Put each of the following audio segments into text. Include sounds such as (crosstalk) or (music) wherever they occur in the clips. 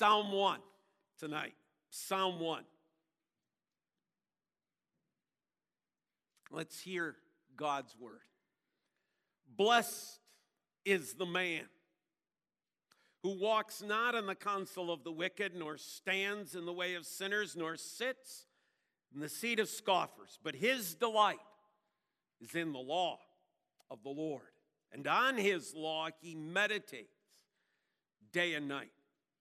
Psalm 1 tonight. Psalm 1. Let's hear God's word. Blessed is the man who walks not in the counsel of the wicked, nor stands in the way of sinners, nor sits in the seat of scoffers, but his delight is in the law of the Lord. And on his law he meditates day and night.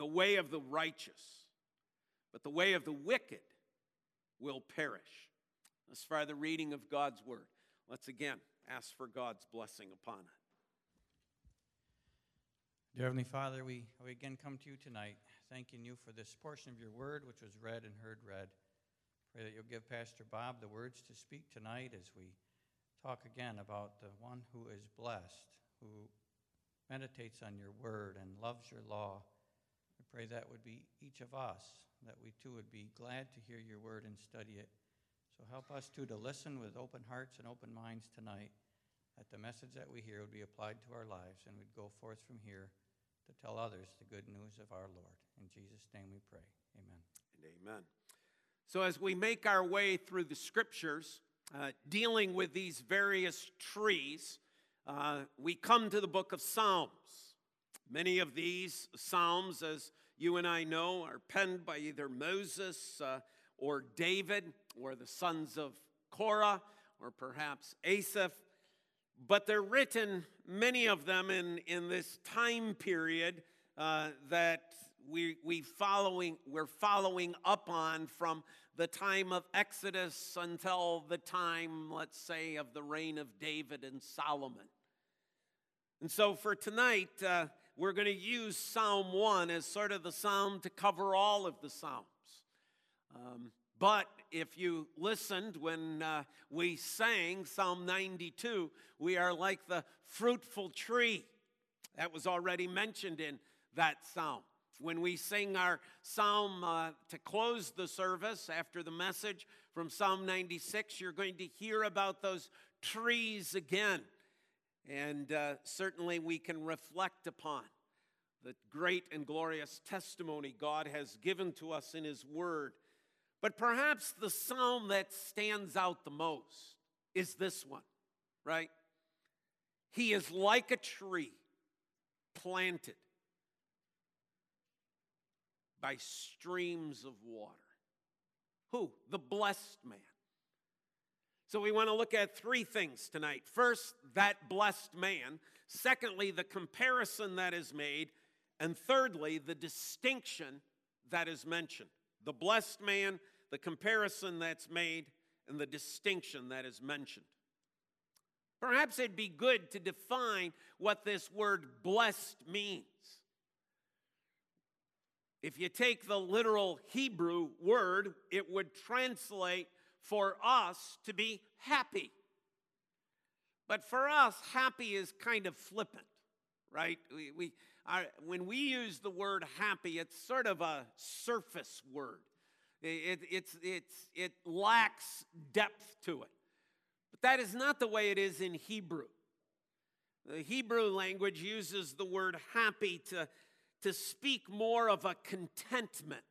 the way of the righteous, but the way of the wicked will perish. As far the reading of God's word, let's again ask for God's blessing upon it. Dear Heavenly Father, we, we again come to you tonight, thanking you for this portion of your word which was read and heard read. Pray that you'll give Pastor Bob the words to speak tonight as we talk again about the one who is blessed, who meditates on your word and loves your law. Pray that would be each of us, that we too would be glad to hear your word and study it. So help us too to listen with open hearts and open minds tonight, that the message that we hear would be applied to our lives and we'd go forth from here to tell others the good news of our Lord. In Jesus' name we pray. Amen. And amen. So, as we make our way through the scriptures, uh, dealing with these various trees, uh, we come to the book of Psalms. Many of these Psalms, as you and I know, are penned by either Moses uh, or David or the sons of Korah or perhaps Asaph. But they're written, many of them, in, in this time period uh, that we, we following, we're following up on from the time of Exodus until the time, let's say, of the reign of David and Solomon. And so for tonight, uh, we're going to use Psalm 1 as sort of the psalm to cover all of the Psalms. Um, but if you listened when uh, we sang Psalm 92, we are like the fruitful tree. That was already mentioned in that psalm. When we sing our psalm uh, to close the service after the message from Psalm 96, you're going to hear about those trees again. And uh, certainly we can reflect upon the great and glorious testimony God has given to us in His Word. But perhaps the psalm that stands out the most is this one, right? He is like a tree planted by streams of water. Who? The blessed man. So we want to look at three things tonight. First, that blessed man. Secondly, the comparison that is made. And thirdly, the distinction that is mentioned. The blessed man, the comparison that's made, and the distinction that is mentioned. Perhaps it'd be good to define what this word blessed means. If you take the literal Hebrew word, it would translate for us to be happy. But for us, happy is kind of flippant, right? We, we are, when we use the word happy, it's sort of a surface word. It, it's, it's, it lacks depth to it. But that is not the way it is in Hebrew. The Hebrew language uses the word happy to to speak more of a contentment,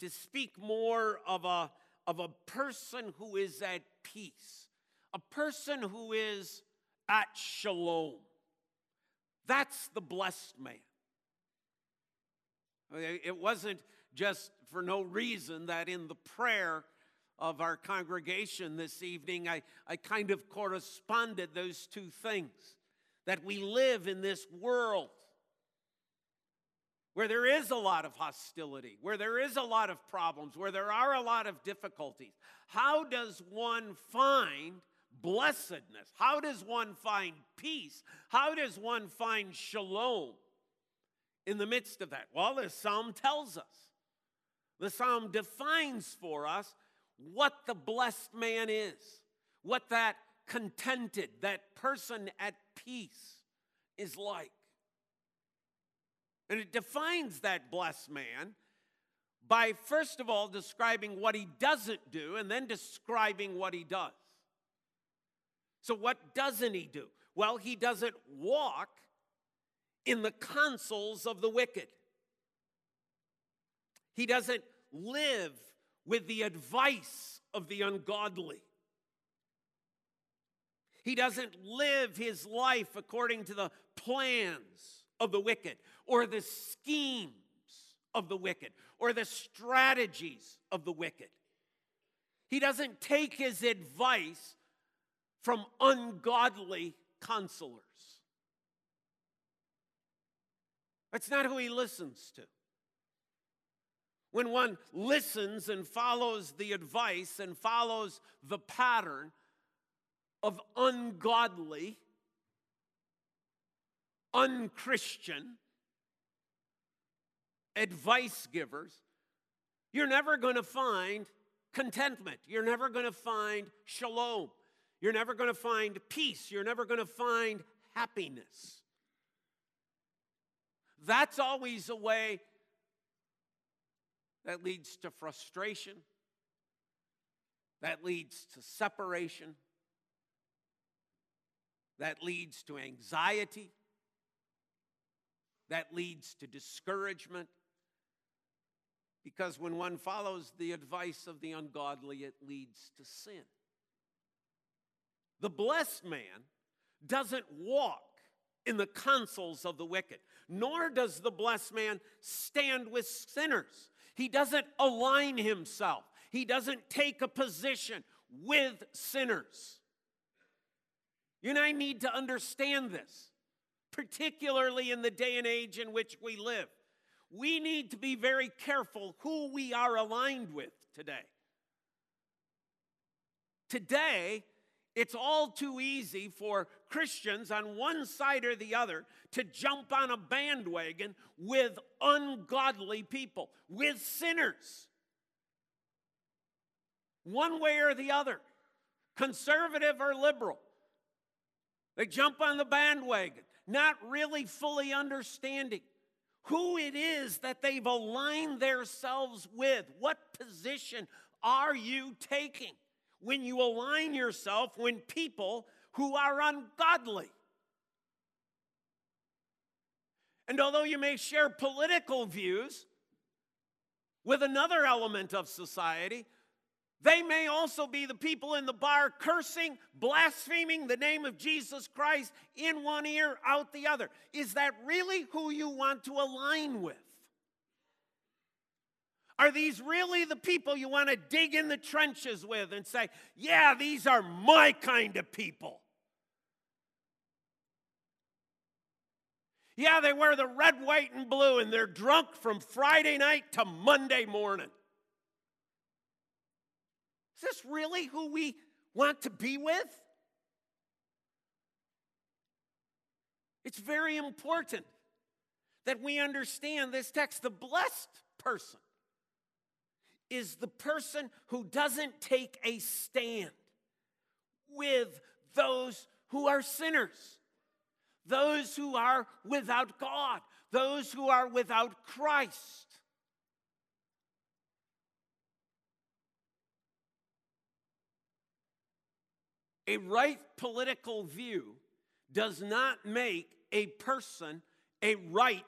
to speak more of a, of a person who is at peace, a person who is at shalom. That's the blessed man. It wasn't just for no reason that in the prayer of our congregation this evening, I, I kind of corresponded those two things. That we live in this world where there is a lot of hostility, where there is a lot of problems, where there are a lot of difficulties, how does one find blessedness? How does one find peace? How does one find shalom in the midst of that? Well, the psalm tells us. The psalm defines for us what the blessed man is, what that contented, that person at peace is like. And it defines that blessed man by, first of all, describing what he doesn't do and then describing what he does. So, what doesn't he do? Well, he doesn't walk in the counsels of the wicked, he doesn't live with the advice of the ungodly. He doesn't live his life according to the plans of the wicked or the schemes of the wicked or the strategies of the wicked. He doesn't take his advice from ungodly counselors. That's not who he listens to. When one listens and follows the advice and follows the pattern of ungodly, unchristian advice givers, you're never going to find contentment. You're never going to find shalom. You're never going to find peace. You're never going to find happiness. That's always a way that leads to frustration, that leads to separation, that leads to anxiety, that leads to discouragement. Because when one follows the advice of the ungodly, it leads to sin. The blessed man doesn't walk in the counsels of the wicked, nor does the blessed man stand with sinners. He doesn't align himself, he doesn't take a position with sinners. You and I need to understand this, particularly in the day and age in which we live. We need to be very careful who we are aligned with today. Today, it's all too easy for Christians on one side or the other to jump on a bandwagon with ungodly people, with sinners. One way or the other, conservative or liberal. They jump on the bandwagon, not really fully understanding who it is that they've aligned themselves with. What position are you taking? when you align yourself with people who are ungodly. And although you may share political views with another element of society, they may also be the people in the bar cursing, blaspheming the name of Jesus Christ in one ear, out the other. Is that really who you want to align with? Are these really the people you want to dig in the trenches with and say, yeah, these are my kind of people? Yeah, they wear the red, white, and blue, and they're drunk from Friday night to Monday morning. Is this really who we want to be with? It's very important that we understand this text. The blessed person is the person who doesn't take a stand with those who are sinners, those who are without God, those who are without Christ. A right political view does not make a person a right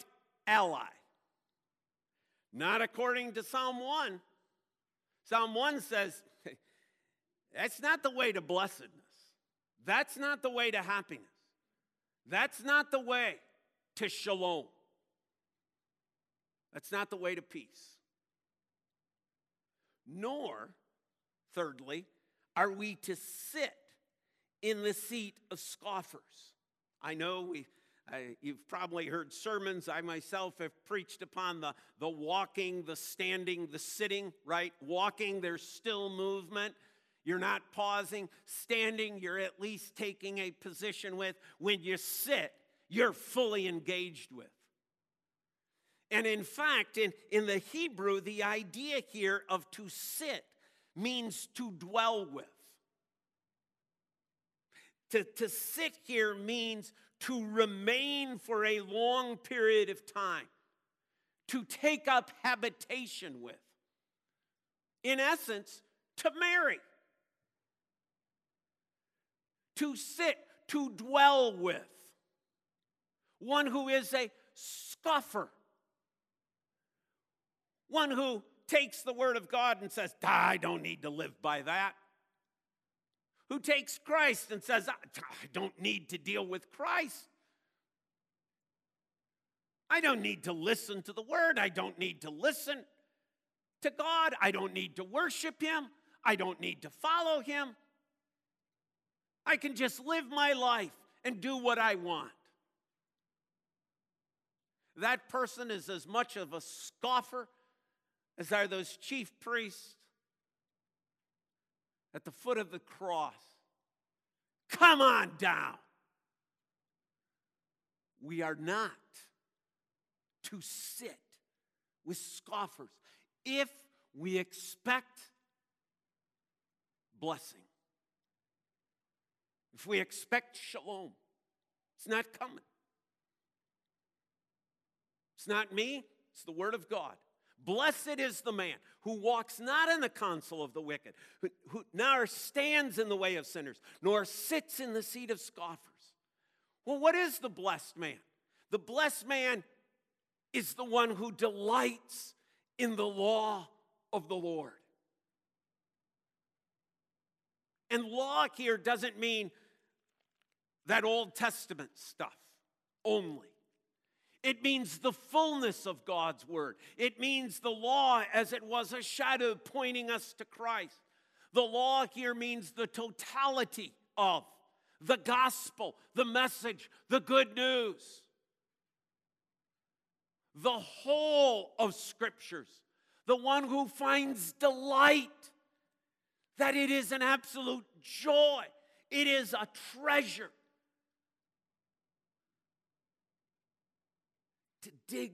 ally. Not according to Psalm 1. Psalm 1 says, (laughs) that's not the way to blessedness. That's not the way to happiness. That's not the way to shalom. That's not the way to peace. Nor, thirdly, are we to sit in the seat of scoffers. I know we I, you've probably heard sermons. I myself have preached upon the, the walking, the standing, the sitting, right? Walking, there's still movement. You're not pausing. Standing, you're at least taking a position with. When you sit, you're fully engaged with. And in fact, in, in the Hebrew, the idea here of to sit means to dwell with. To, to sit here means to remain for a long period of time, to take up habitation with. In essence, to marry, to sit, to dwell with. One who is a scoffer one who takes the word of God and says, I don't need to live by that. Who takes Christ and says, I don't need to deal with Christ. I don't need to listen to the word. I don't need to listen to God. I don't need to worship Him. I don't need to follow Him. I can just live my life and do what I want. That person is as much of a scoffer as are those chief priests at the foot of the cross. Come on down. We are not to sit with scoffers if we expect blessing. If we expect shalom, it's not coming. It's not me, it's the Word of God. Blessed is the man who walks not in the counsel of the wicked, who, who nor stands in the way of sinners, nor sits in the seat of scoffers. Well, what is the blessed man? The blessed man is the one who delights in the law of the Lord. And law here doesn't mean that Old Testament stuff only. It means the fullness of God's word. It means the law as it was a shadow pointing us to Christ. The law here means the totality of the gospel, the message, the good news. The whole of scriptures. The one who finds delight, that it is an absolute joy, it is a treasure dig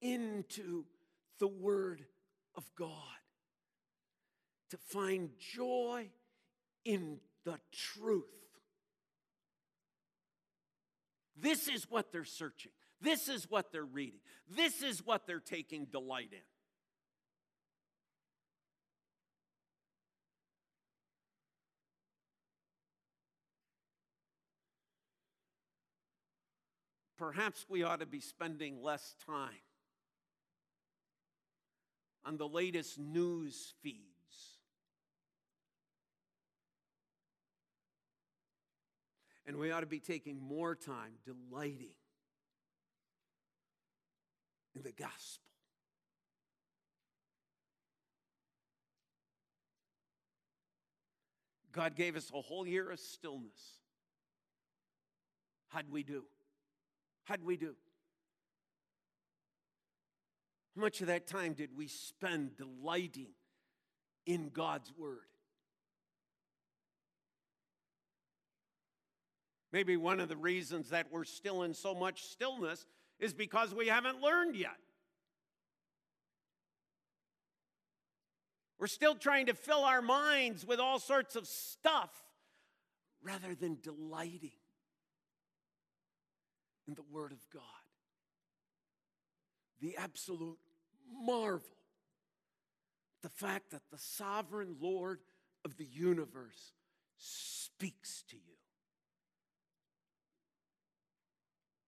into the Word of God, to find joy in the truth. This is what they're searching. This is what they're reading. This is what they're taking delight in. Perhaps we ought to be spending less time on the latest news feeds. And we ought to be taking more time delighting in the gospel. God gave us a whole year of stillness. How'd we do? How'd we do? How much of that time did we spend delighting in God's Word? Maybe one of the reasons that we're still in so much stillness is because we haven't learned yet. We're still trying to fill our minds with all sorts of stuff rather than delighting in the Word of God. The absolute marvel. The fact that the sovereign Lord of the universe speaks to you.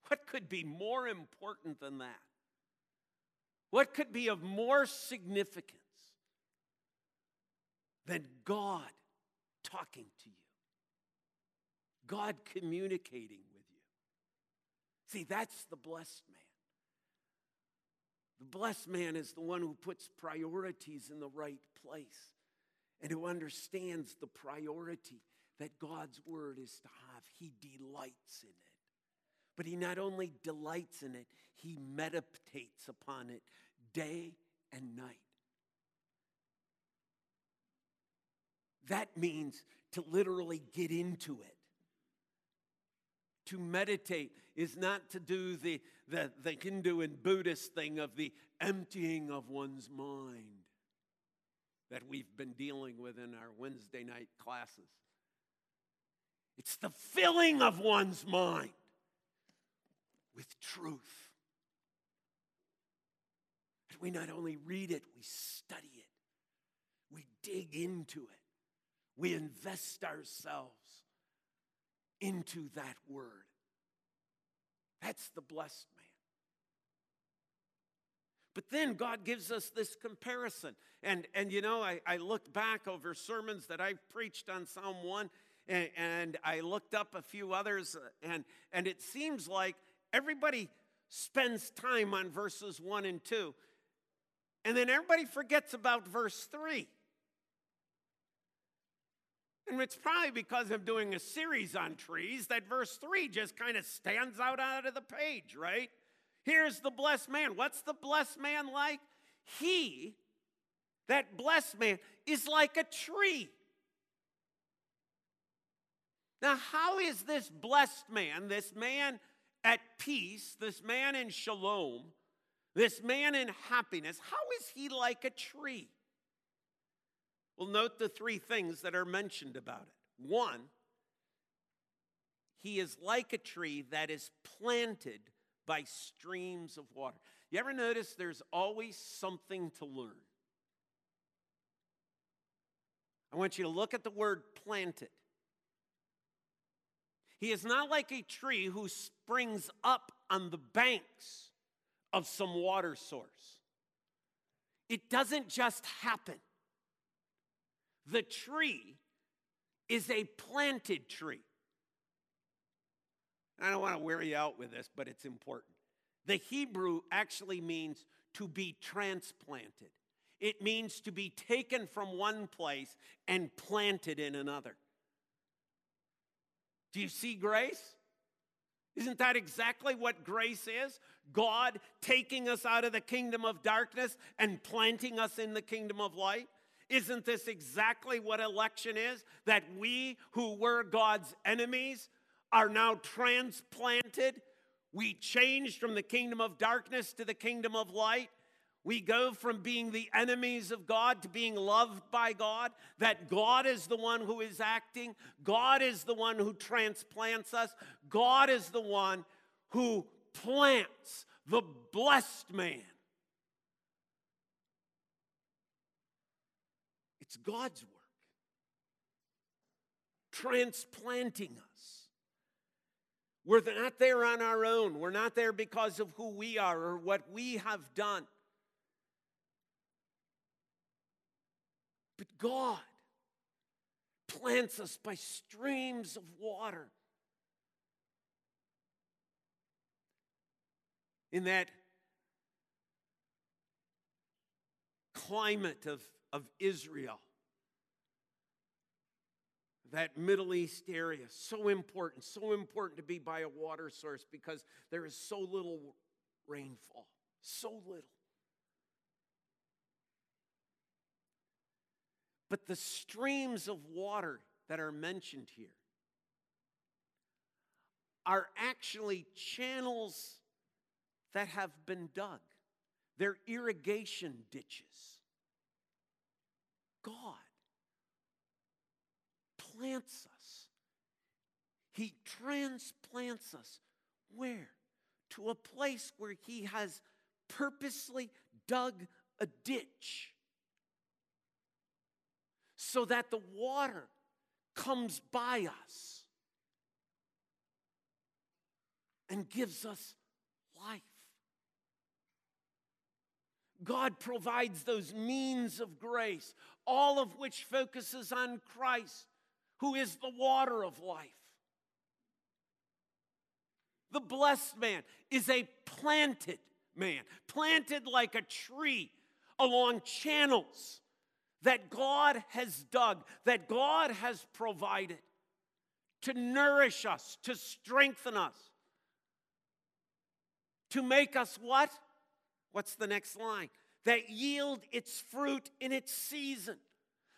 What could be more important than that? What could be of more significance than God talking to you? God communicating See, that's the blessed man. The blessed man is the one who puts priorities in the right place and who understands the priority that God's word is to have. He delights in it. But he not only delights in it, he meditates upon it day and night. That means to literally get into it to meditate is not to do the, the, the Hindu and Buddhist thing of the emptying of one's mind that we've been dealing with in our Wednesday night classes. It's the filling of one's mind with truth. That we not only read it, we study it, we dig into it, we invest ourselves into that word. That's the blessed man. But then God gives us this comparison. And, and you know, I, I looked back over sermons that I've preached on Psalm 1, and, and I looked up a few others, uh, and, and it seems like everybody spends time on verses 1 and 2, and then everybody forgets about verse 3. And it's probably because I'm doing a series on trees that verse 3 just kind of stands out out of the page, right? Here's the blessed man. What's the blessed man like? He, that blessed man, is like a tree. Now, how is this blessed man, this man at peace, this man in shalom, this man in happiness, how is he like a tree? Well, note the three things that are mentioned about it. One, he is like a tree that is planted by streams of water. You ever notice there's always something to learn? I want you to look at the word planted. He is not like a tree who springs up on the banks of some water source. It doesn't just happen. The tree is a planted tree. I don't want to wear you out with this, but it's important. The Hebrew actually means to be transplanted, it means to be taken from one place and planted in another. Do you see grace? Isn't that exactly what grace is? God taking us out of the kingdom of darkness and planting us in the kingdom of light? Isn't this exactly what election is? That we who were God's enemies are now transplanted. We changed from the kingdom of darkness to the kingdom of light. We go from being the enemies of God to being loved by God, that God is the one who is acting, God is the one who transplants us, God is the one who plants the blessed man. It's God's work, transplanting us. We're not there on our own. We're not there because of who we are or what we have done. But God plants us by streams of water. In that climate of of Israel. That Middle East area, so important, so important to be by a water source because there is so little rainfall, so little. But the streams of water that are mentioned here are actually channels that have been dug. They're irrigation ditches. God plants us. He transplants us. Where? To a place where He has purposely dug a ditch so that the water comes by us and gives us life. God provides those means of grace, all of which focuses on Christ, who is the water of life. The blessed man is a planted man, planted like a tree along channels that God has dug, that God has provided to nourish us, to strengthen us, to make us what? What's the next line? That yield its fruit in its season.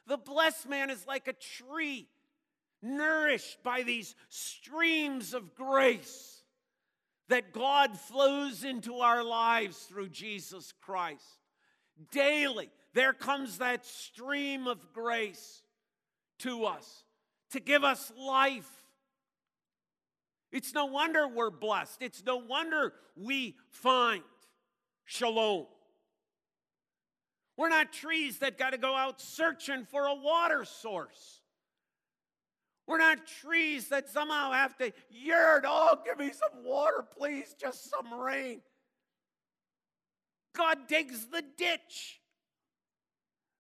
The blessed man is like a tree nourished by these streams of grace that God flows into our lives through Jesus Christ. Daily, there comes that stream of grace to us to give us life. It's no wonder we're blessed. It's no wonder we find shalom. We're not trees that got to go out searching for a water source. We're not trees that somehow have to yearn, oh, give me some water, please, just some rain. God digs the ditch,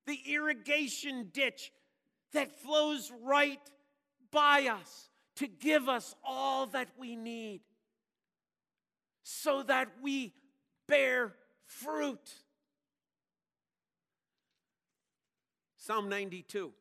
the irrigation ditch that flows right by us to give us all that we need so that we bear fruit. Psalm 92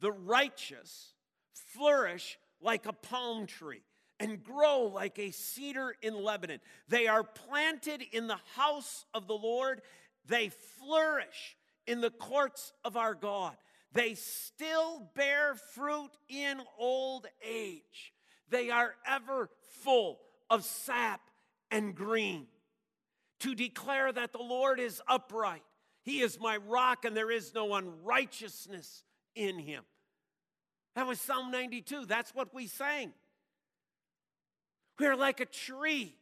The righteous flourish like a palm tree and grow like a cedar in Lebanon. They are planted in the house of the Lord, they flourish in the courts of our God. They still bear fruit in old age. They are ever full of sap and green. To declare that the Lord is upright, He is my rock, and there is no unrighteousness in Him. That was Psalm 92. That's what we sang. We are like a tree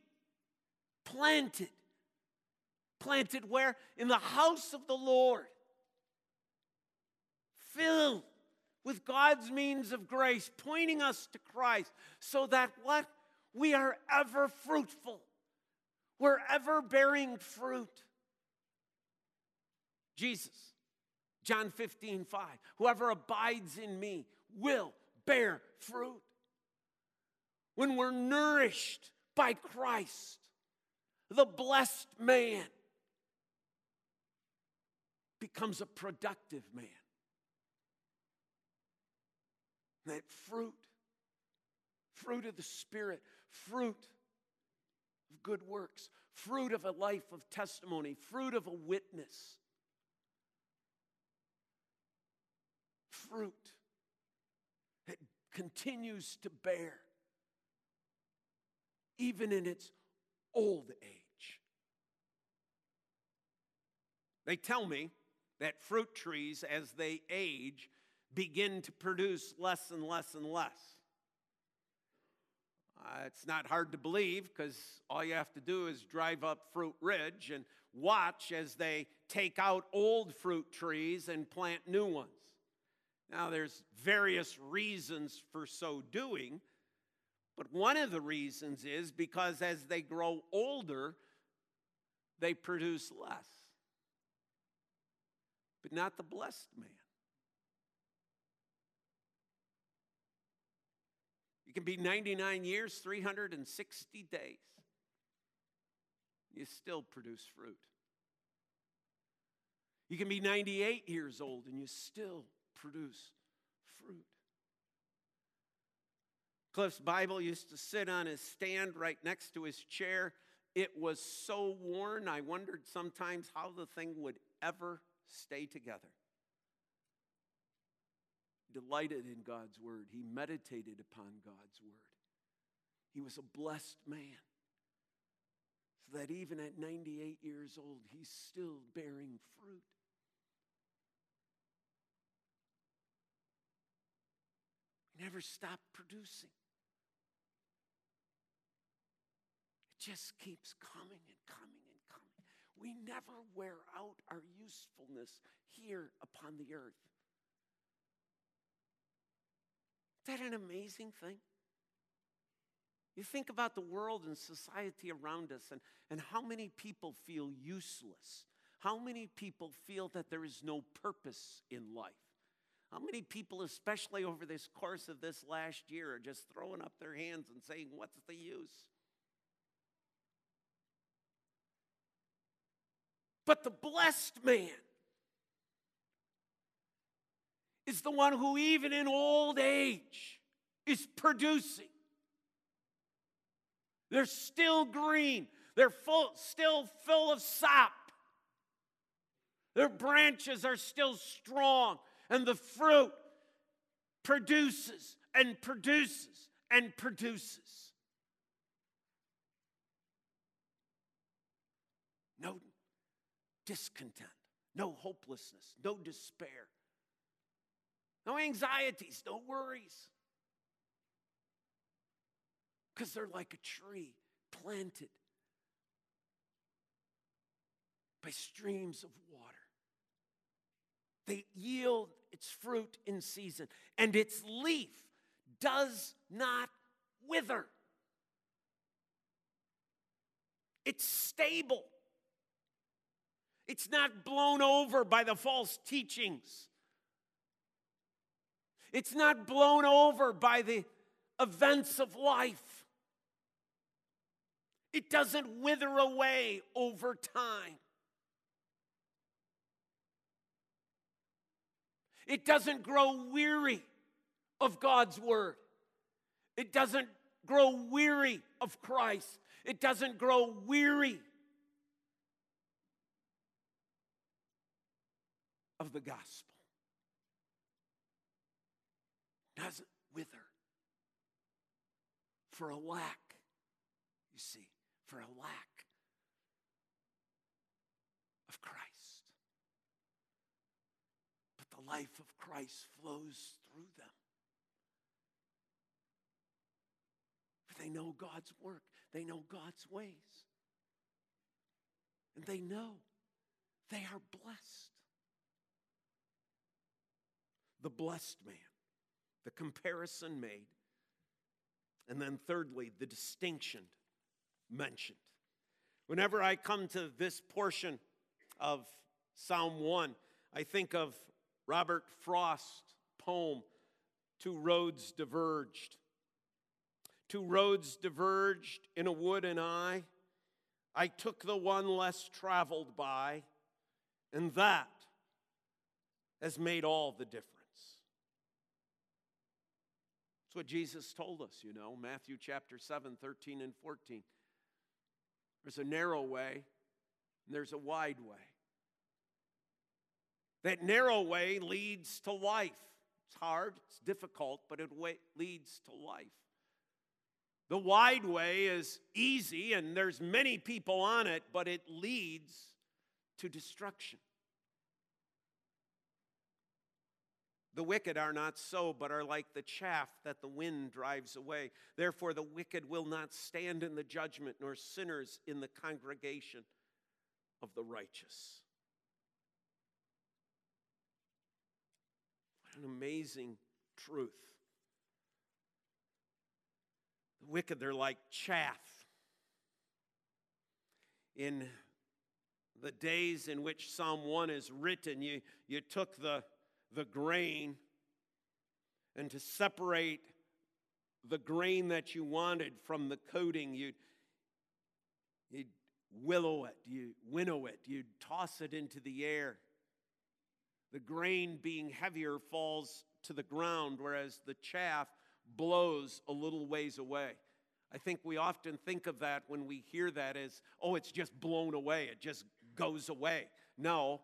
planted. Planted where? In the house of the Lord. Filled with God's means of grace, pointing us to Christ, so that what? We are ever fruitful. We're ever bearing fruit. Jesus, John 15, 5. Whoever abides in me will bear fruit. When we're nourished by Christ, the blessed man becomes a productive man. That fruit, fruit of the Spirit, fruit of good works, fruit of a life of testimony, fruit of a witness, fruit that continues to bear, even in its old age. They tell me that fruit trees, as they age, begin to produce less and less and less. Uh, it's not hard to believe because all you have to do is drive up Fruit Ridge and watch as they take out old fruit trees and plant new ones. Now, there's various reasons for so doing, but one of the reasons is because as they grow older, they produce less. But not the blessed man. You can be 99 years, 360 days. You still produce fruit. You can be 98 years old and you still produce fruit. Cliff's Bible used to sit on his stand right next to his chair. It was so worn, I wondered sometimes how the thing would ever stay together. Delighted in God's word, he meditated upon God's word. He was a blessed man. So that even at 98 years old, he's still bearing fruit. Never stop producing. It just keeps coming and coming and coming. We never wear out our usefulness here upon the earth. Isn't that an amazing thing? You think about the world and society around us and, and how many people feel useless. How many people feel that there is no purpose in life? How many people, especially over this course of this last year, are just throwing up their hands and saying, What's the use? But the blessed man is the one who, even in old age, is producing. They're still green, they're full, still full of sap. Their branches are still strong and the fruit produces and produces and produces. No discontent, no hopelessness, no despair, no anxieties, no worries. Because they're like a tree planted by streams of water. They yield its fruit in season, and its leaf does not wither. It's stable. It's not blown over by the false teachings. It's not blown over by the events of life. It doesn't wither away over time. It doesn't grow weary of God's word. It doesn't grow weary of Christ. It doesn't grow weary of the gospel. Doesn't wither for a lack, you see, for a lack of Christ. But the life of Christ flows through them. For they know God's work, they know God's ways. And they know they are blessed. The blessed man, the comparison made. And then, thirdly, the distinction mentioned. Whenever I come to this portion of Psalm 1, I think of Robert Frost's poem, Two Roads Diverged. Two roads diverged in a wood, and I, I took the one less traveled by, and that has made all the difference. That's what Jesus told us, you know, Matthew chapter 7, 13 and 14. There's a narrow way, and there's a wide way. That narrow way leads to life. It's hard, it's difficult, but it leads to life. The wide way is easy, and there's many people on it, but it leads to destruction. The wicked are not so, but are like the chaff that the wind drives away. Therefore, the wicked will not stand in the judgment, nor sinners in the congregation of the righteous. An amazing truth. The wicked, they're like chaff. In the days in which Psalm 1 is written, you, you took the the grain and to separate the grain that you wanted from the coating, you'd, you'd willow it, you winnow it, you'd toss it into the air. The grain being heavier falls to the ground, whereas the chaff blows a little ways away. I think we often think of that when we hear that as, oh, it's just blown away, it just goes away. No,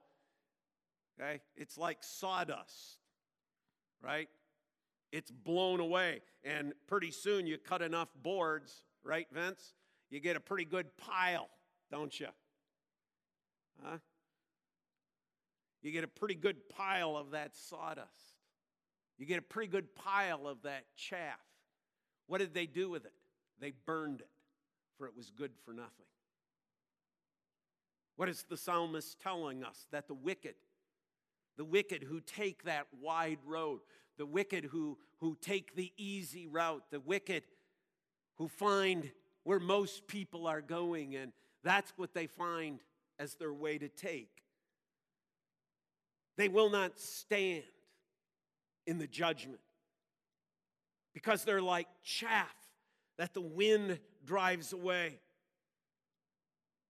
Okay? It's like sawdust, right? It's blown away. And pretty soon you cut enough boards, right, Vince? You get a pretty good pile, don't you? Huh? You get a pretty good pile of that sawdust. You get a pretty good pile of that chaff. What did they do with it? They burned it, for it was good for nothing. What is the psalmist telling us? That the wicked the wicked who take that wide road, the wicked who, who take the easy route, the wicked who find where most people are going, and that's what they find as their way to take. They will not stand in the judgment because they're like chaff that the wind drives away.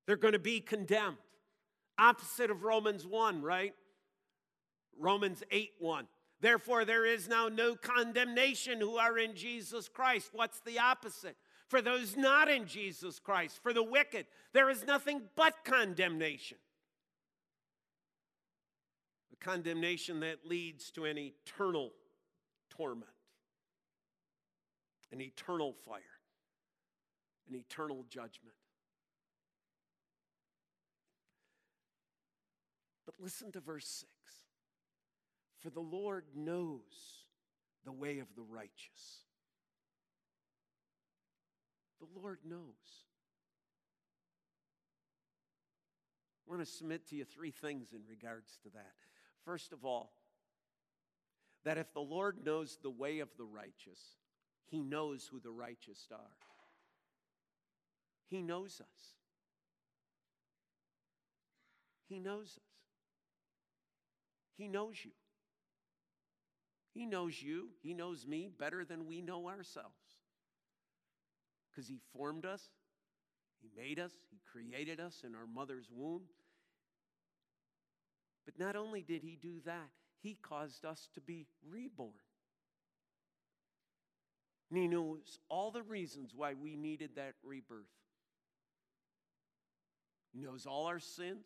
They're going to be condemned. Opposite of Romans 1, right? Romans 8 1. Therefore, there is now no condemnation who are in Jesus Christ. What's the opposite? For those not in Jesus Christ, for the wicked, there is nothing but condemnation. The condemnation that leads to an eternal torment. an eternal fire, an eternal judgment. But listen to verse 6 For the Lord knows the way of the righteous. The Lord knows. I want to submit to you three things in regards to that. First of all, that if the Lord knows the way of the righteous, he knows who the righteous are. He knows us. He knows us. He knows you. He knows you. He knows me better than we know ourselves. Because He formed us, He made us, He created us in our mother's womb. But not only did He do that, He caused us to be reborn. And He knows all the reasons why we needed that rebirth. He knows all our sins,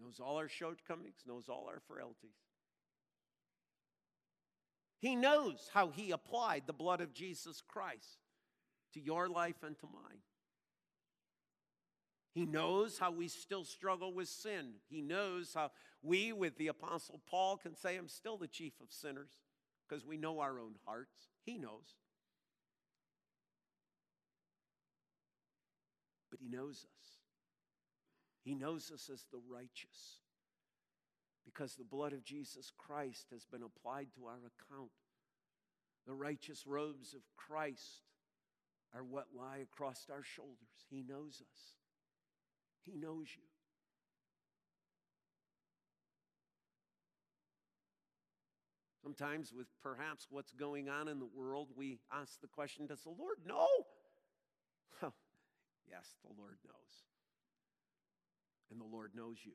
knows all our shortcomings, knows all our frailties. He knows how He applied the blood of Jesus Christ to your life and to mine. He knows how we still struggle with sin. He knows how we, with the Apostle Paul, can say, I'm still the chief of sinners because we know our own hearts. He knows. But He knows us. He knows us as the righteous because the blood of Jesus Christ has been applied to our account. The righteous robes of Christ are what lie across our shoulders. He knows us, He knows you. Sometimes, with perhaps what's going on in the world, we ask the question Does the Lord know? (laughs) yes, the Lord knows. And the Lord knows you.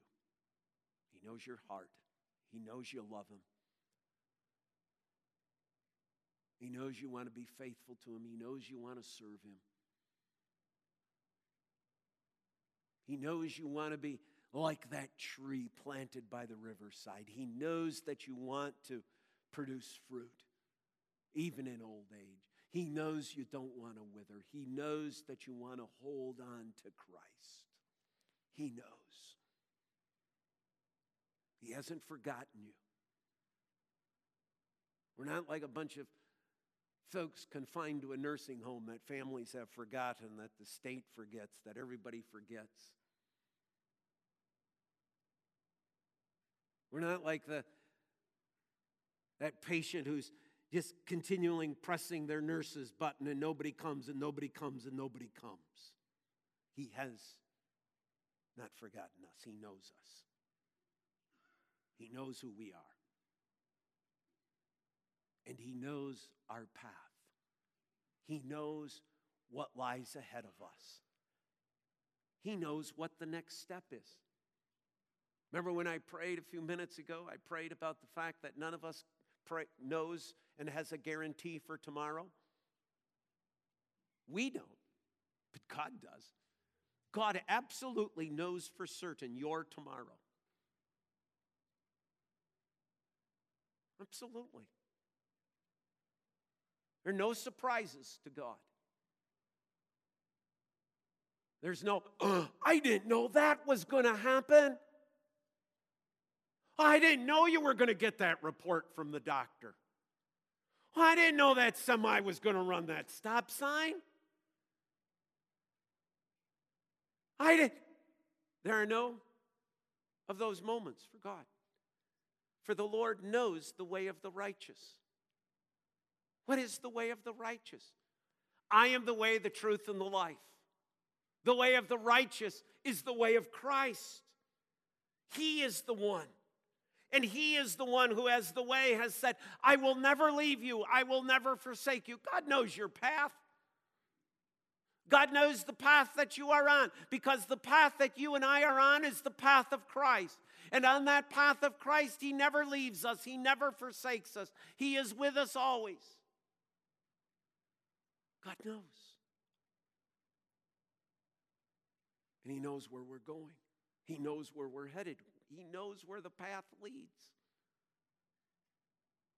He knows your heart. He knows you love Him. He knows you want to be faithful to Him. He knows you want to serve Him. He knows you want to be like that tree planted by the riverside. He knows that you want to produce fruit, even in old age. He knows you don't want to wither. He knows that you want to hold on to Christ. He knows. He hasn't forgotten you. We're not like a bunch of folks confined to a nursing home that families have forgotten, that the state forgets, that everybody forgets. We're not like the that patient who's just continually pressing their nurse's button and nobody comes and nobody comes and nobody comes. He has not forgotten us. He knows us. He knows who we are. And He knows our path. He knows what lies ahead of us. He knows what the next step is. Remember when I prayed a few minutes ago? I prayed about the fact that none of us pray, knows and has a guarantee for tomorrow. We don't, but God does. God absolutely knows for certain your tomorrow. Absolutely. There are no surprises to God. There's no, oh, I didn't know that was going to happen. I didn't know you were going to get that report from the doctor. I didn't know that semi was going to run that stop sign. I didn't. There are no of those moments for God. For the Lord knows the way of the righteous. What is the way of the righteous? I am the way, the truth, and the life. The way of the righteous is the way of Christ. He is the one. And He is the one who, as the way, has said, I will never leave you, I will never forsake you. God knows your path. God knows the path that you are on because the path that you and I are on is the path of Christ. And on that path of Christ, He never leaves us, He never forsakes us, He is with us always. God knows. And He knows where we're going, He knows where we're headed, He knows where the path leads.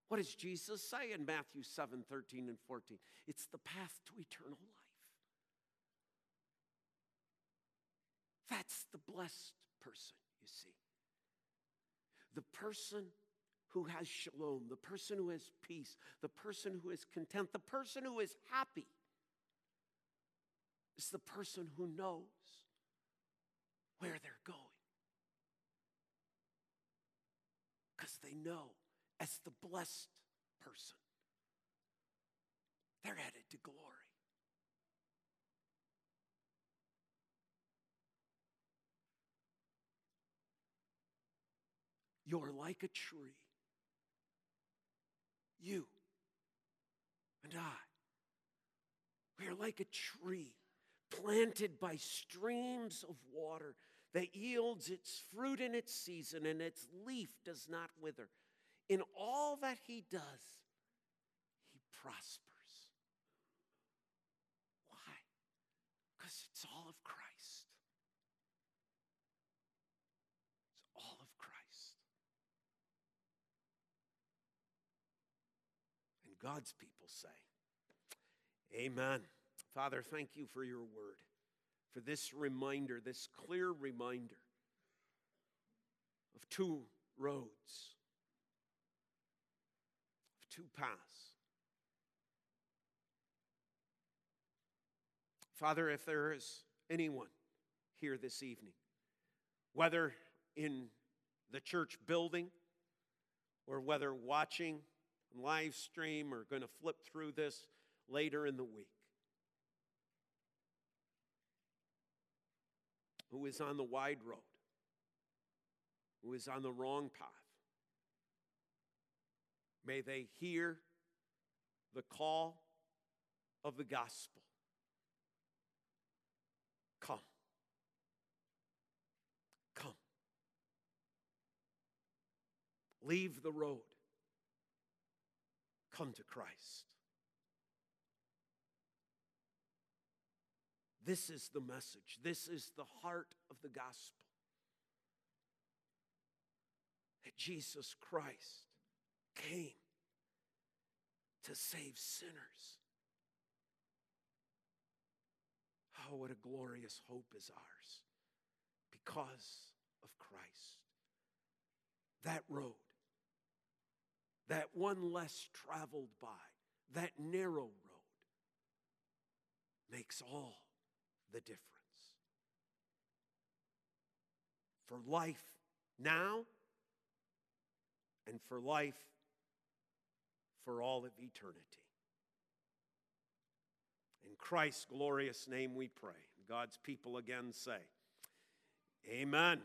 What does Jesus say in Matthew 7 13 and 14? It's the path to eternal life. That's the blessed person, you see. The person who has shalom, the person who has peace, the person who is content, the person who is happy is the person who knows where they're going. Because they know, as the blessed person, they're headed to glory. You're like a tree. You and I. We are like a tree planted by streams of water that yields its fruit in its season and its leaf does not wither. In all that he does, he prospers. Why? Because it's all of Christ. It's all of Christ. And God's people say, Amen. Father, thank you for your word, for this reminder, this clear reminder of two roads, of two paths. Father, if there is anyone here this evening, whether in the church building or whether watching live stream or going to flip through this later in the week, who is on the wide road, who is on the wrong path. May they hear the call of the gospel. Come. Come. Leave the road. Come to Christ. This is the message. This is the heart of the gospel. That Jesus Christ came to save sinners. Oh, what a glorious hope is ours because of Christ. That road, that one less traveled by, that narrow road makes all the difference. For life now and for life for all of eternity. In Christ's glorious name we pray. God's people again say, Amen.